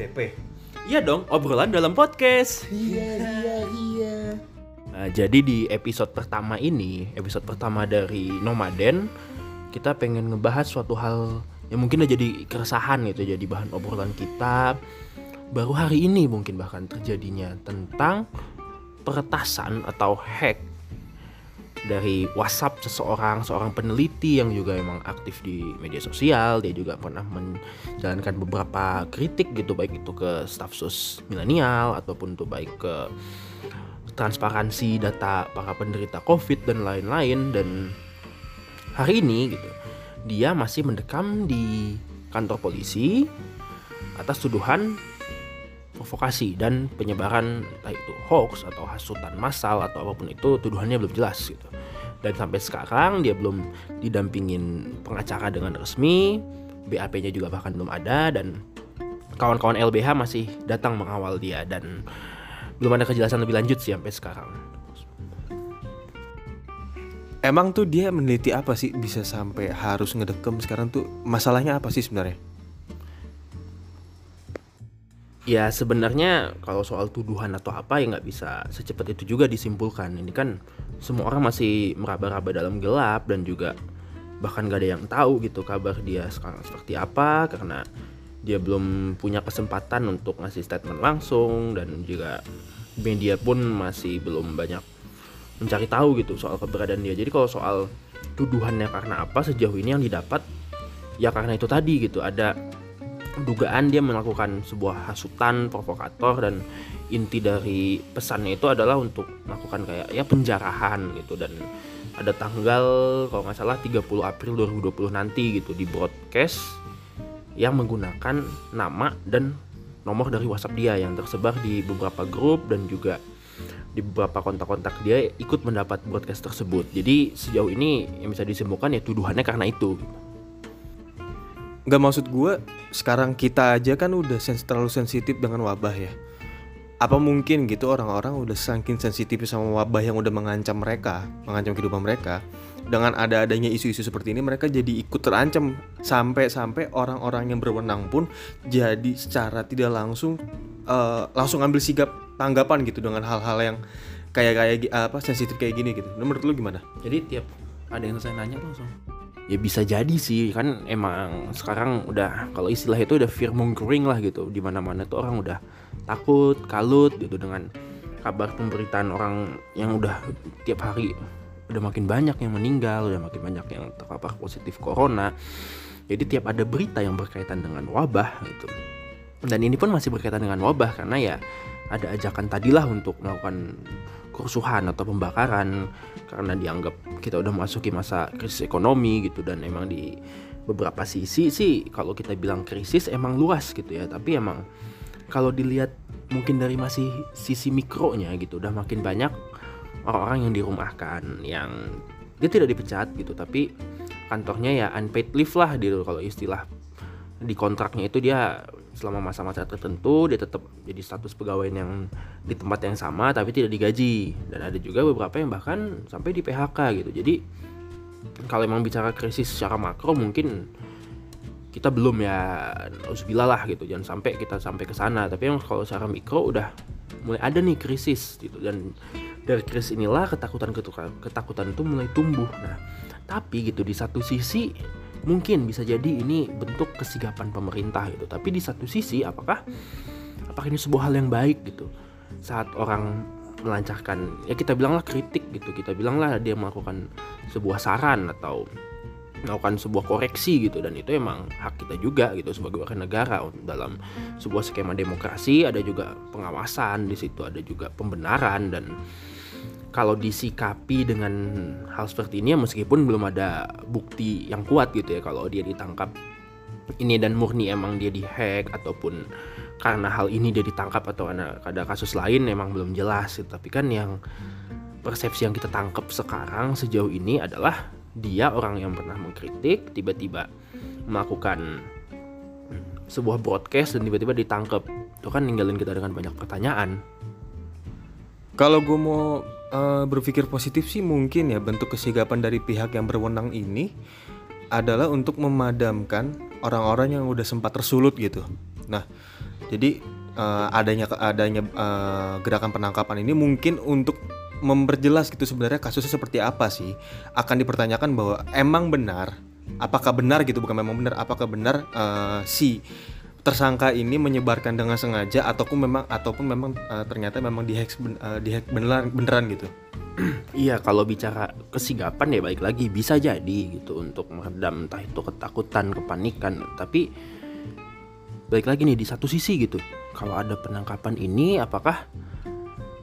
ODP. Iya dong, obrolan dalam podcast. Iya iya iya. Nah, jadi di episode pertama ini, episode pertama dari Nomaden, kita pengen ngebahas suatu hal yang mungkin udah jadi keresahan gitu, jadi bahan obrolan kita. Baru hari ini mungkin bahkan terjadinya tentang peretasan atau hack dari WhatsApp seseorang, seorang peneliti yang juga emang aktif di media sosial, dia juga pernah menjalankan beberapa kritik gitu baik itu ke staf sus milenial ataupun tuh baik ke transparansi data para penderita COVID dan lain-lain. Dan hari ini gitu dia masih mendekam di kantor polisi atas tuduhan provokasi dan penyebaran entah itu hoax atau hasutan massal atau apa pun itu tuduhannya belum jelas gitu. Dan sampai sekarang dia belum didampingin pengacara dengan resmi, BAP-nya juga bahkan belum ada dan kawan-kawan LBH masih datang mengawal dia dan belum ada kejelasan lebih lanjut sih sampai sekarang. Emang tuh dia meneliti apa sih bisa sampai harus ngedekem sekarang tuh masalahnya apa sih sebenarnya? Ya sebenarnya kalau soal tuduhan atau apa ya nggak bisa secepat itu juga disimpulkan. Ini kan semua orang masih meraba-raba dalam gelap dan juga bahkan gak ada yang tahu gitu kabar dia sekarang seperti apa karena dia belum punya kesempatan untuk ngasih statement langsung dan juga media pun masih belum banyak mencari tahu gitu soal keberadaan dia. Jadi kalau soal tuduhannya karena apa sejauh ini yang didapat ya karena itu tadi gitu ada dugaan dia melakukan sebuah hasutan provokator dan inti dari pesannya itu adalah untuk melakukan kayak ya penjarahan gitu dan ada tanggal kalau nggak salah 30 April 2020 nanti gitu di broadcast yang menggunakan nama dan nomor dari WhatsApp dia yang tersebar di beberapa grup dan juga di beberapa kontak-kontak dia ikut mendapat broadcast tersebut. Jadi sejauh ini yang bisa disimpulkan ya tuduhannya karena itu. Gak maksud gue sekarang kita aja kan udah sens terlalu sensitif dengan wabah ya. Apa mungkin gitu orang-orang udah saking sensitif sama wabah yang udah mengancam mereka, mengancam kehidupan mereka. Dengan ada-adanya isu-isu seperti ini mereka jadi ikut terancam sampai-sampai orang-orang yang berwenang pun jadi secara tidak langsung uh, langsung ambil sikap tanggapan gitu dengan hal-hal yang kayak kayak apa sensitif kayak gini gitu. Menurut lu gimana? Jadi tiap ada yang saya nanya langsung ya bisa jadi sih kan emang sekarang udah kalau istilah itu udah fear mongering lah gitu. Di mana mana tuh orang udah takut kalut gitu dengan kabar pemberitaan orang yang udah tiap hari udah makin banyak yang meninggal udah makin banyak yang terpapar positif corona. Jadi tiap ada berita yang berkaitan dengan wabah gitu. Dan ini pun masih berkaitan dengan wabah karena ya ada ajakan tadilah untuk melakukan kerusuhan atau pembakaran karena dianggap kita udah masuki masa krisis ekonomi gitu dan emang di beberapa sisi sih kalau kita bilang krisis emang luas gitu ya. Tapi emang kalau dilihat mungkin dari masih sisi mikronya gitu udah makin banyak orang-orang yang dirumahkan yang dia tidak dipecat gitu tapi kantornya ya unpaid leave lah gitu kalau istilah di kontraknya itu dia selama masa-masa tertentu dia tetap jadi status pegawai yang di tempat yang sama tapi tidak digaji. Dan ada juga beberapa yang bahkan sampai di PHK gitu. Jadi kalau emang bicara krisis secara makro mungkin kita belum ya usbilah lah gitu. Jangan sampai kita sampai ke sana. Tapi yang kalau secara mikro udah mulai ada nih krisis gitu. Dan dari krisis inilah ketakutan ketakutan itu mulai tumbuh. Nah tapi gitu di satu sisi mungkin bisa jadi ini bentuk kesigapan pemerintah gitu. Tapi di satu sisi apakah apakah ini sebuah hal yang baik gitu? Saat orang melancarkan ya kita bilanglah kritik gitu. Kita bilanglah dia melakukan sebuah saran atau melakukan sebuah koreksi gitu. Dan itu emang hak kita juga gitu sebagai warga negara dalam sebuah skema demokrasi. Ada juga pengawasan di situ ada juga pembenaran dan kalau disikapi dengan hal seperti ini ya meskipun belum ada bukti yang kuat gitu ya kalau dia ditangkap. Ini dan murni emang dia dihack ataupun karena hal ini dia ditangkap atau ada, ada kasus lain emang belum jelas gitu. tapi kan yang persepsi yang kita tangkap sekarang sejauh ini adalah dia orang yang pernah mengkritik tiba-tiba melakukan sebuah broadcast dan tiba-tiba ditangkap. Itu kan ninggalin kita dengan banyak pertanyaan. Kalau gue mau uh, berpikir positif sih mungkin ya bentuk kesigapan dari pihak yang berwenang ini adalah untuk memadamkan orang-orang yang udah sempat tersulut gitu. Nah, Jadi uh, adanya adanya uh, gerakan penangkapan ini mungkin untuk memperjelas gitu sebenarnya kasusnya seperti apa sih akan dipertanyakan bahwa emang benar apakah benar gitu bukan memang benar apakah benar uh, si tersangka ini menyebarkan dengan sengaja ataupun memang ataupun memang uh, ternyata memang dihack uh, dihack beneran beneran gitu? Iya kalau bicara kesigapan ya baik lagi bisa jadi gitu untuk meredam entah itu ketakutan kepanikan. Tapi baik lagi nih di satu sisi gitu kalau ada penangkapan ini apakah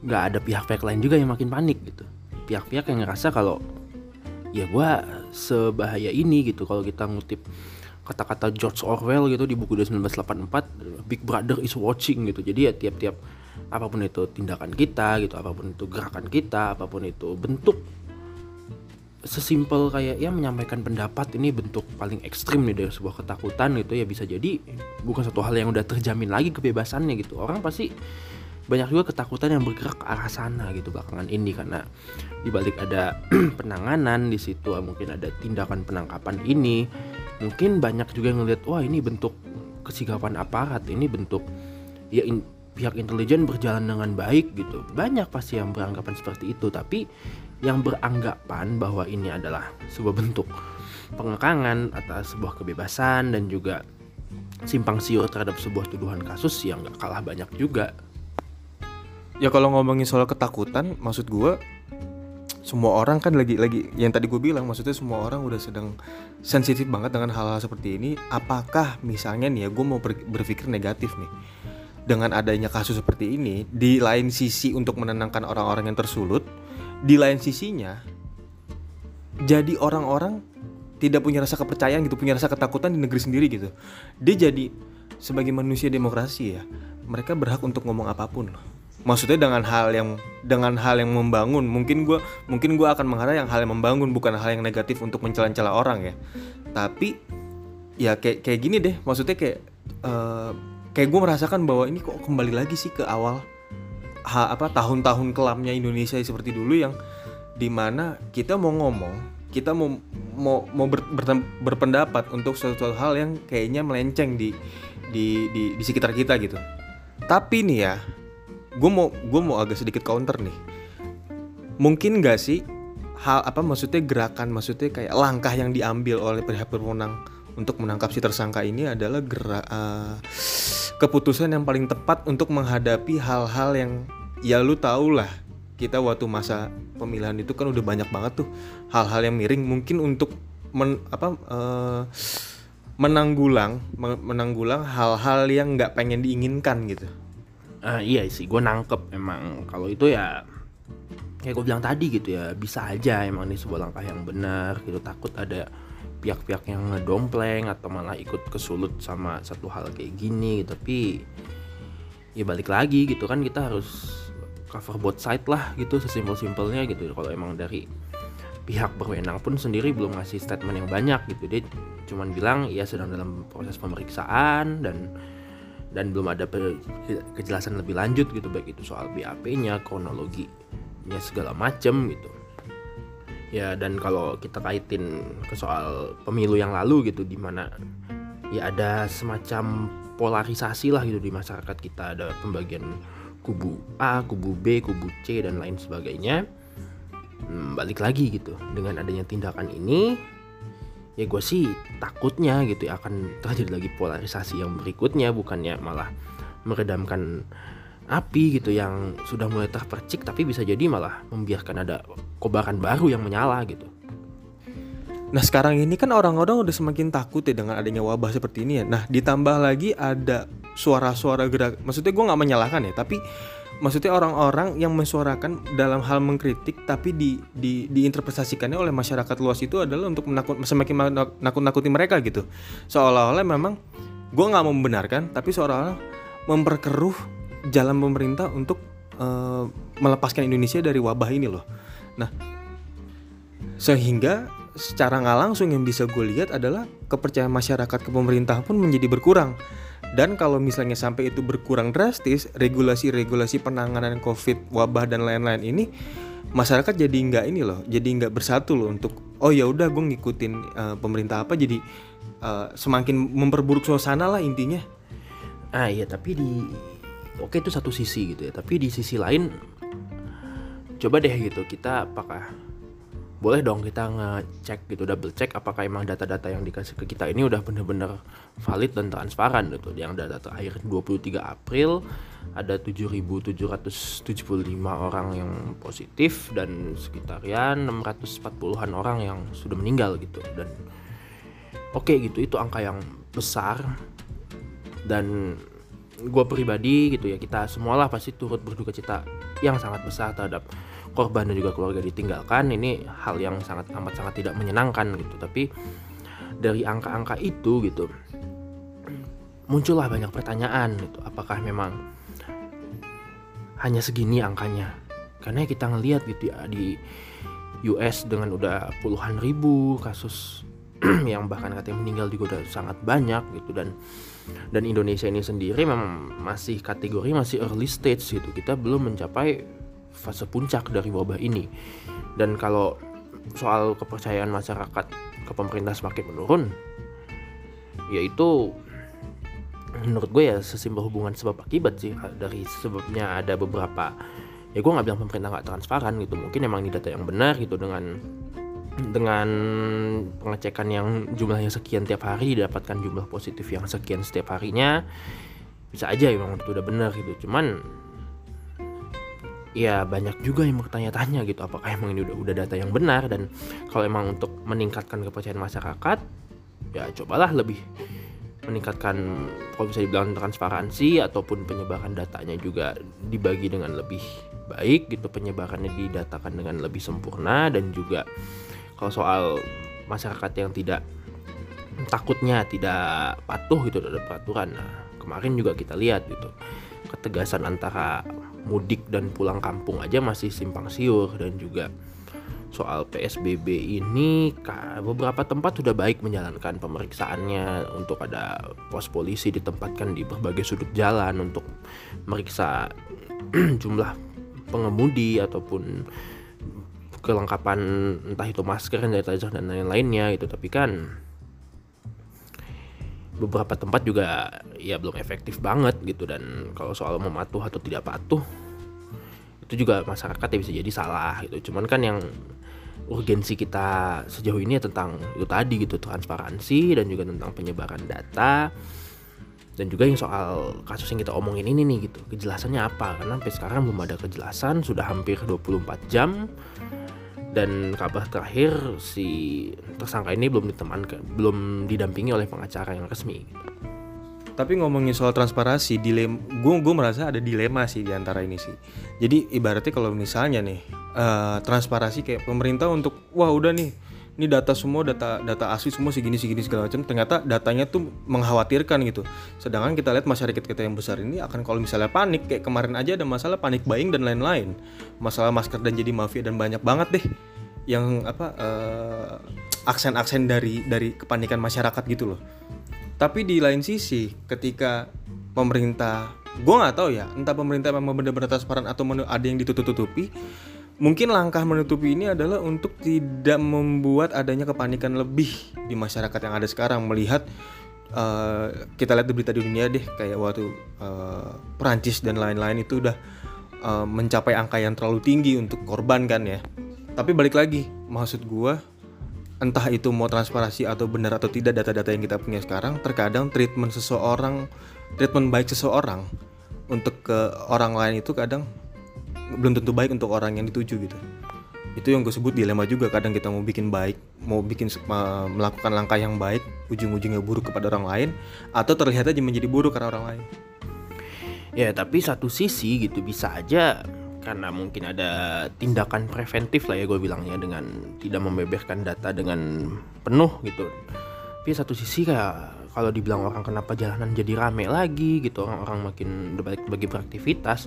nggak ada pihak-pihak lain juga yang makin panik gitu? Pihak-pihak yang ngerasa kalau ya gue sebahaya ini gitu kalau kita ngutip kata-kata George Orwell gitu di buku 1984 Big Brother is watching gitu. Jadi ya tiap-tiap apa pun itu tindakan kita gitu apa pun itu gerakan kita apa pun itu bentuk sesimpel kayak ya menyampaikan pendapat ini bentuk paling ekstrim nih dari sebuah ketakutan gitu ya bisa jadi bukan satu hal yang udah terjamin lagi kebebasannya gitu. Orang pasti banyak juga ketakutan yang bergerak ke arah sana gitu belakangan ini karena dibalik ada penanganan di situ mungkin ada tindakan penangkapan ini mungkin banyak juga yang ngeliat wah ini bentuk kesigapan aparat ini bentuk ya in, pihak intelijen berjalan dengan baik gitu. Banyak pasti yang beranggapan seperti itu tapi yang beranggapan bahwa ini adalah sebuah bentuk pengekangan atas sebuah kebebasan dan juga simpang siur terhadap sebuah tuduhan kasus yang gak kalah banyak juga. Ya kalau ngomongin soal ketakutan maksud gue semua orang kan lagi lagi yang tadi gue bilang maksudnya semua orang udah sedang sensitif banget dengan hal-hal seperti ini. Apakah misalnya nih ya gue mau ber, berpikir negatif nih dengan adanya kasus seperti ini di lain sisi untuk menenangkan orang-orang yang tersulut di lain sisinya jadi orang-orang tidak punya rasa kepercayaan gitu punya rasa ketakutan di negeri sendiri gitu. Dia jadi sebagai manusia demokrasi ya mereka berhak untuk ngomong apa pun maksudnya dengan hal yang dengan hal yang membangun mungkin gue mungkin gue akan mengharap yang hal yang membangun bukan hal yang negatif untuk mencela-cela orang ya. Tapi ya kayak kayak gini deh maksudnya kayak uh, kayak gue merasakan bahwa ini kok kembali lagi sih ke awal ha, apa tahun-tahun kelamnya Indonesia seperti dulu yang di mana kita mau ngomong kita mau mau mau ber, ber, berpendapat untuk suatu hal yang kayaknya melenceng di di di, di sekitar kita gitu. Tapi nih ya gue mau gue mau agak sedikit counter nih. Mungkin gak sih hal apa maksudnya gerakan maksudnya kayak langkah yang diambil oleh pihak berwenang untuk menangkap si tersangka ini adalah gerak uh, keputusan yang paling tepat untuk menghadapi hal-hal yang ya lu tau lah kita waktu masa pemilihan itu kan udah banyak banget tuh hal-hal yang miring. Mungkin untuk men, apa uh, menanggulang menanggulang hal-hal yang nggak pengen diinginkan gitu uh, iya sih gue nangkep emang. Kalau itu ya kayak gue bilang tadi gitu ya bisa aja emang ini sebuah langkah yang benar gitu. Takut ada pihak-pihak yang ngedompleng atau malah ikut kesulut sama satu hal kayak gini. Gitu. tapi ya balik lagi gitu kan kita harus cover both side lah gitu sesimpel-simpelnya gitu. Kalau emang dari pihak berwenang pun sendiri belum ngasih statement yang banyak gitu. Dia cuman bilang ya sedang dalam proses pemeriksaan dan dan belum ada kejelasan lebih lanjut gitu baik itu soal BAP-nya, kronologinya segala macem gitu. Ya dan kalau kita kaitin ke soal pemilu yang lalu gitu di mana ya ada semacam polarisasi lah gitu di masyarakat kita ada pembagian kubu A, kubu B, kubu C dan lain sebagainya. Hmm, balik lagi gitu dengan adanya tindakan ini ya gue sih takutnya gitu ya akan terjadi lagi polarisasi yang berikutnya bukannya malah meredamkan api gitu yang sudah mulai terpercik tapi bisa jadi malah membiarkan ada kobaran baru yang menyala gitu. Nah sekarang ini kan orang-orang udah semakin takut ya dengan adanya wabah seperti ini ya. Nah ditambah lagi ada suara-suara gerak, maksudnya gue nggak menyalahkan ya, tapi maksudnya orang-orang yang mensuarakan dalam hal mengkritik tapi di, di diinterpretasikannya oleh masyarakat luas itu adalah untuk menakut semakin menakut-nakuti mereka gitu seolah-olah memang gue nggak mau membenarkan tapi seolah-olah memperkeruh jalan pemerintah untuk uh, melepaskan Indonesia dari wabah ini loh nah sehingga secara nggak langsung yang bisa gue lihat adalah kepercayaan masyarakat ke pemerintah pun menjadi berkurang dan kalau misalnya sampai itu berkurang drastis, regulasi-regulasi penanganan COVID, wabah dan lain-lain ini, masyarakat jadi nggak ini loh, jadi nggak bersatu loh untuk oh ya udah gue ngikutin uh, pemerintah apa, jadi uh, semakin memperburuk suasana lah intinya. ah iya tapi di oke itu satu sisi gitu ya tapi di sisi lain coba deh gitu kita apakah boleh dong kita ngecek gitu double check apakah emang data-data yang dikasih ke kita ini udah bener-bener valid dan transparan gitu. Yang data terakhir 23 April ada 7.775 orang yang positif dan sekitarian 640-an orang yang sudah meninggal gitu. Dan oke okay, gitu itu angka yang besar. Dan gue pribadi gitu ya kita semualah pasti turut berduka cita yang sangat besar terhadap korban dan juga keluarga ditinggalkan ini hal yang sangat amat sangat tidak menyenangkan gitu. Tapi dari angka-angka itu gitu muncullah banyak pertanyaan gitu apakah memang hanya segini angkanya? Karena kita ngelihat gitu ya di US dengan udah puluhan ribu kasus yang bahkan katanya meninggal juga udah sangat banyak gitu. Dan dan Indonesia ini sendiri memang masih kategori masih early stage gitu. Kita belum mencapai fase puncak dari wabah ini. Dan kalau soal kepercayaan masyarakat ke pemerintah semakin menurun yaitu menurut gue ya sesimpel hubungan sebab akibat sih dari sebabnya ada beberapa ya gue nggak bilang pemerintah nggak transparan gitu mungkin emang ini data yang benar gitu dengan dengan pengecekan yang jumlahnya sekian tiap hari didapatkan jumlah positif yang sekian setiap harinya bisa aja emang itu udah benar gitu. Cuman ya banyak juga yang bertanya-tanya gitu apakah emang ini udah udah data yang benar? Dan kalau emang untuk meningkatkan kepercayaan masyarakat ya cobalah lebih meningkatkan kalau bisa dibilang transparansi ataupun penyebaran datanya juga dibagi dengan lebih baik gitu penyebarannya didatakan dengan lebih sempurna. Dan juga kalau soal masyarakat yang tidak takutnya tidak patuh gitu terhadap peraturan nah kemarin juga kita lihat gitu ketegasan antara mudik dan pulang kampung aja masih simpang siur. Dan juga soal PSBB ini beberapa tempat sudah baik menjalankan pemeriksaannya. Untuk ada pos polisi ditempatkan di berbagai sudut jalan untuk meriksa jumlah pengemudi ataupun kelengkapan entah itu masker dan dan lain-lainnya gitu. Tapi kan beberapa tempat juga ya belum efektif banget gitu. Dan kalau soal mematuh atau tidak patuh itu juga masyarakat ya bisa jadi salah gitu. Cuman kan yang urgensi kita sejauh ini ya tentang itu tadi gitu transparansi dan juga tentang penyebaran data dan juga yang soal kasus yang kita omongin ini nih gitu. Kejelasannya apa? Karena sampai sekarang belum ada kejelasan sudah hampir 24 jam dan kabar terakhir si tersangka ini belum ditemankan, belum didampingi oleh pengacara yang resmi. Tapi ngomongin soal transparansi, dilema, gue gue merasa ada dilema sih di antara ini sih. Jadi ibaratnya kalau misalnya nih uh, transparansi kayak pemerintah untuk wah udah nih ini data semua data data asli semua segini segini segala macam. Ternyata datanya tuh mengkhawatirkan gitu. Sedangkan kita lihat masyarakat kita yang besar ini akan kalau misalnya panik kayak kemarin aja ada masalah panik buying dan lain-lain. Masalah masker dan jadi mafia dan banyak banget deh yang apa uh, aksen-aksen dari dari kepanikan masyarakat gitu loh. Tapi di lain sisi ketika pemerintah gue nggak tahu ya entah pemerintah memang benar-benar transparan atau ada yang ditutup-tutupi Mungkin langkah menutupi ini adalah untuk tidak membuat adanya kepanikan lebih di masyarakat yang ada sekarang melihat uh, kita lihat di berita di dunia deh kayak waktu uh, Perancis dan lain-lain itu udah uh, mencapai angka yang terlalu tinggi untuk korban kan ya. Tapi balik lagi, maksud gue entah itu mau transparansi atau benar atau tidak data-data yang kita punya sekarang, terkadang treatment seseorang, treatment baik seseorang untuk ke orang lain itu kadang belum tentu baik untuk orang yang dituju gitu. Itu yang gue sebut dilema juga kadang kita mau bikin baik mau bikin melakukan langkah yang baik ujung-ujungnya buruk kepada orang lain atau terlihat aja menjadi buruk karena orang lain. Ya tapi satu sisi gitu bisa aja karena mungkin ada tindakan preventif lah ya gue bilangnya dengan tidak membeberkan data dengan penuh gitu. Tapi satu sisi kayak kalau dibilang orang kenapa jalanan jadi rame lagi gitu orang-orang makin berbalik bagi beraktivitas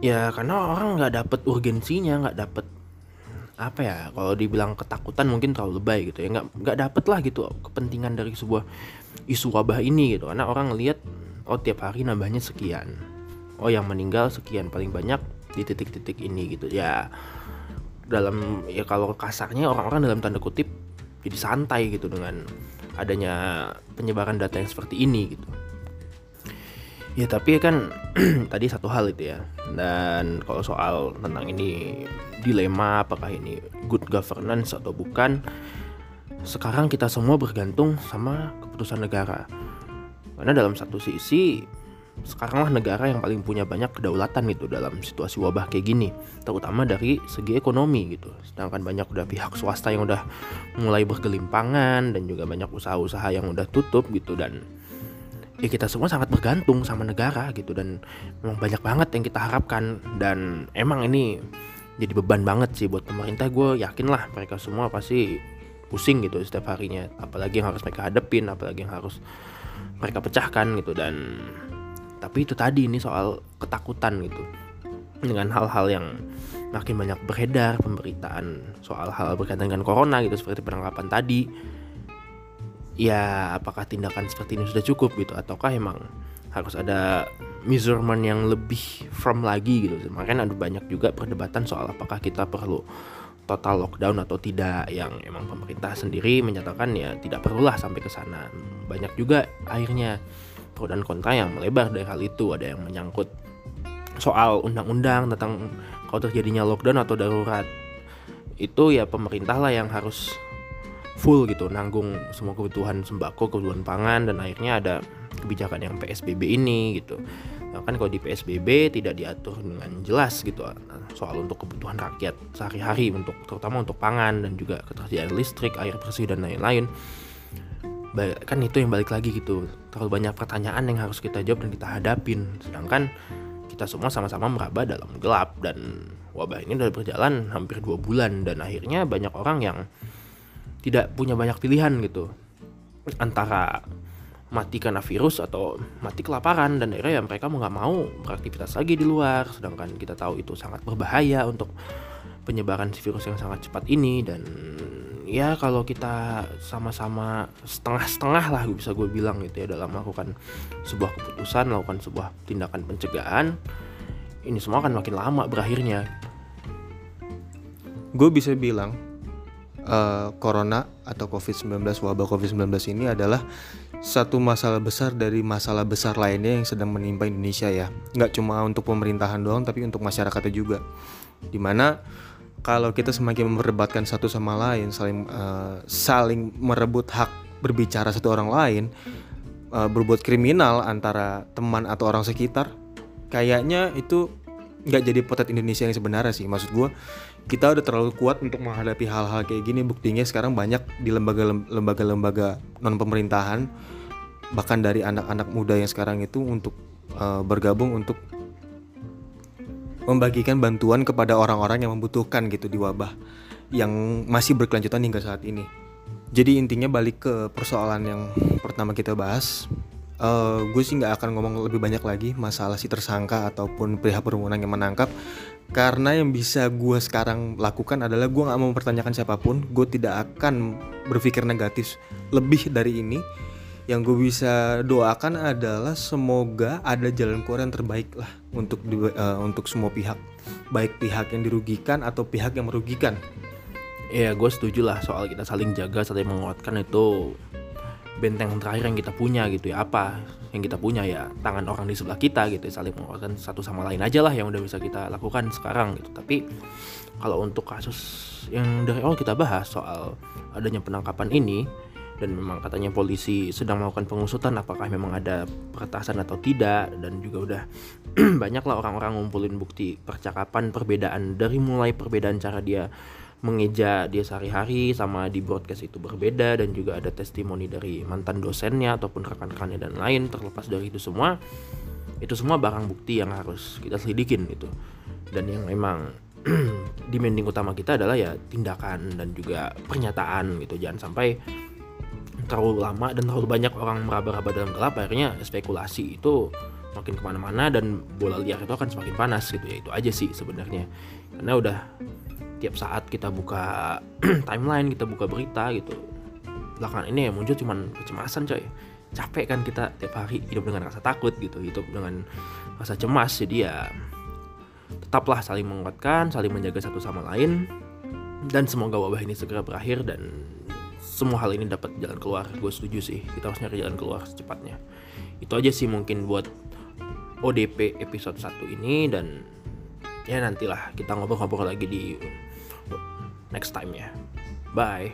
ya karena orang nggak dapet urgensinya nggak dapet apa ya kalau dibilang ketakutan mungkin terlalu lebay gitu ya. Nggak nggak dapet lah gitu kepentingan dari sebuah isu wabah ini gitu. Karena orang ngelihat oh tiap hari nambahnya sekian. Oh yang meninggal sekian paling banyak di titik-titik ini gitu. Ya dalam ya kalau kasarnya orang-orang dalam tanda kutip jadi santai gitu dengan adanya penyebaran data yang seperti ini gitu Ya tapi kan tadi satu hal itu ya. Dan kalau soal tentang ini dilema apakah ini good governance atau bukan, sekarang kita semua bergantung sama keputusan negara. Karena dalam satu sisi sekaranglah negara yang paling punya banyak kedaulatan gitu dalam situasi wabah kayak gini terutama dari segi ekonomi gitu sedangkan banyak udah pihak swasta yang udah mulai bergelimpangan dan juga banyak usaha-usaha yang udah tutup gitu dan ya kita semua sangat bergantung sama negara gitu dan memang banyak banget yang kita harapkan dan emang ini jadi beban banget sih buat pemerintah. Gue yakin lah mereka semua pasti pusing gitu setiap harinya. Apalagi yang harus mereka hadepin apalagi yang harus mereka pecahkan gitu dan tapi itu tadi ini soal ketakutan gitu dengan hal-hal yang makin banyak beredar pemberitaan soal hal berkaitan dengan corona gitu seperti penangkapan tadi ya apakah tindakan seperti ini sudah cukup gitu? Ataukah emang harus ada measurement yang lebih firm lagi gitu? Makanya ada banyak juga perdebatan soal apakah kita perlu total lockdown atau tidak yang emang pemerintah sendiri menyatakan ya tidak perlulah sampai ke sana. Banyak juga akhirnya pro dan kontra yang melebar dari hal itu. Ada yang menyangkut soal undang-undang tentang kalau terjadinya lockdown atau darurat. Itu ya pemerintah lah yang harus full gitu nanggung semua kebutuhan sembako, kebutuhan pangan dan akhirnya ada kebijakan yang PSBB ini gitu. Nah, kan kalau di PSBB tidak diatur dengan jelas gitu soal untuk kebutuhan rakyat sehari-hari untuk terutama untuk pangan dan juga ketersediaan listrik, air bersih dan lain-lain. Kan itu yang balik lagi gitu. Terlalu banyak pertanyaan yang harus kita jawab dan kita hadapin. Sedangkan kita semua sama-sama meraba dalam gelap dan wabah ini sudah berjalan hampir dua bulan dan akhirnya banyak orang yang tidak punya banyak pilihan gitu. Antara mati karena virus atau mati kelaparan dan akhirnya ya mereka mau nggak mau beraktivitas lagi di luar. Sedangkan kita tahu itu sangat berbahaya untuk penyebaran virus yang sangat cepat ini. Dan ya kalau kita sama-sama setengah-setengah lah bisa gue bilang gitu ya dalam melakukan sebuah keputusan melakukan sebuah tindakan pencegahan ini semua akan makin lama berakhirnya. Gue bisa bilang uh, corona atau COVID-19 wabah COVID-19 ini adalah satu masalah besar dari masalah besar lainnya yang sedang menimpa Indonesia ya. Nggak cuma untuk pemerintahan doang tapi untuk masyarakatnya juga. Di mana kalau kita semakin memperdebatkan satu sama lain saling uh, saling merebut hak berbicara satu orang lain uh, berbuat kriminal antara teman atau orang sekitar kayaknya itu nggak jadi potret Indonesia yang sebenarnya sih maksud gue kita udah terlalu kuat untuk menghadapi hal-hal kayak gini buktinya sekarang banyak di lembaga-lembaga non pemerintahan bahkan dari anak-anak muda yang sekarang itu untuk uh, bergabung untuk membagikan bantuan kepada orang-orang yang membutuhkan gitu di wabah yang masih berkelanjutan hingga saat ini. Jadi intinya balik ke persoalan yang pertama kita bahas, uh, gue sih nggak akan ngomong lebih banyak lagi masalah si tersangka ataupun pihak berwenang yang menangkap karena yang bisa gue sekarang lakukan adalah gue nggak mau mempertanyakan siapa pun. Gue tidak akan berpikir negatif lebih dari ini. Yang gue bisa doakan adalah semoga ada jalan keluar yang terbaik lah untuk di, uh, untuk semua pihak. Baik pihak yang dirugikan atau pihak yang merugikan. Ya gue setuju lah soal kita saling jaga saling menguatkan itu benteng terakhir yang kita punya gitu ya. Apa yang kita punya ya tangan orang di sebelah kita gitu ya, saling menguatkan satu sama lain aja lah yang udah bisa kita lakukan sekarang gitu. Tapi kalau untuk kasus yang dari awal kita bahas soal adanya penangkapan ini dan memang katanya polisi sedang melakukan pengusutan apakah memang ada peretasan atau tidak dan juga udah banyak lah orang-orang ngumpulin bukti percakapan perbedaan dari mulai perbedaan cara dia mengeja dia sehari-hari sama di broadcast itu berbeda dan juga ada testimoni dari mantan dosennya ataupun rekan-rekannya dan lain terlepas dari itu semua itu semua barang bukti yang harus kita selidikin gitu. Dan yang memang demanding utama kita adalah ya tindakan dan juga pernyataan gitu. Jangan sampai terlalu lama dan terlalu banyak orang meraba-raba dalam gelap akhirnya spekulasi itu makin ke mana-mana dan bola liar itu akan semakin panas gitu ya. Itu aja sih sebenarnya. Karena udah tiap saat kita buka timeline kita buka berita gitu. Belakangan ini ya muncul cuman kecemasan coy. Capek kan kita tiap hari hidup dengan rasa takut gitu hidup dengan rasa cemas. Jadi ya tetaplah saling menguatkan saling menjaga satu sama lain. Dan semoga wabah ini segera berakhir dan semua hal ini dapat jalan keluar. Gue setuju sih kita harus nyari jalan keluar secepatnya. Itu aja sih mungkin buat ODP episode 1 ini dan ya nantilah kita ngobrol-ngobrol lagi di next time ya. Bye.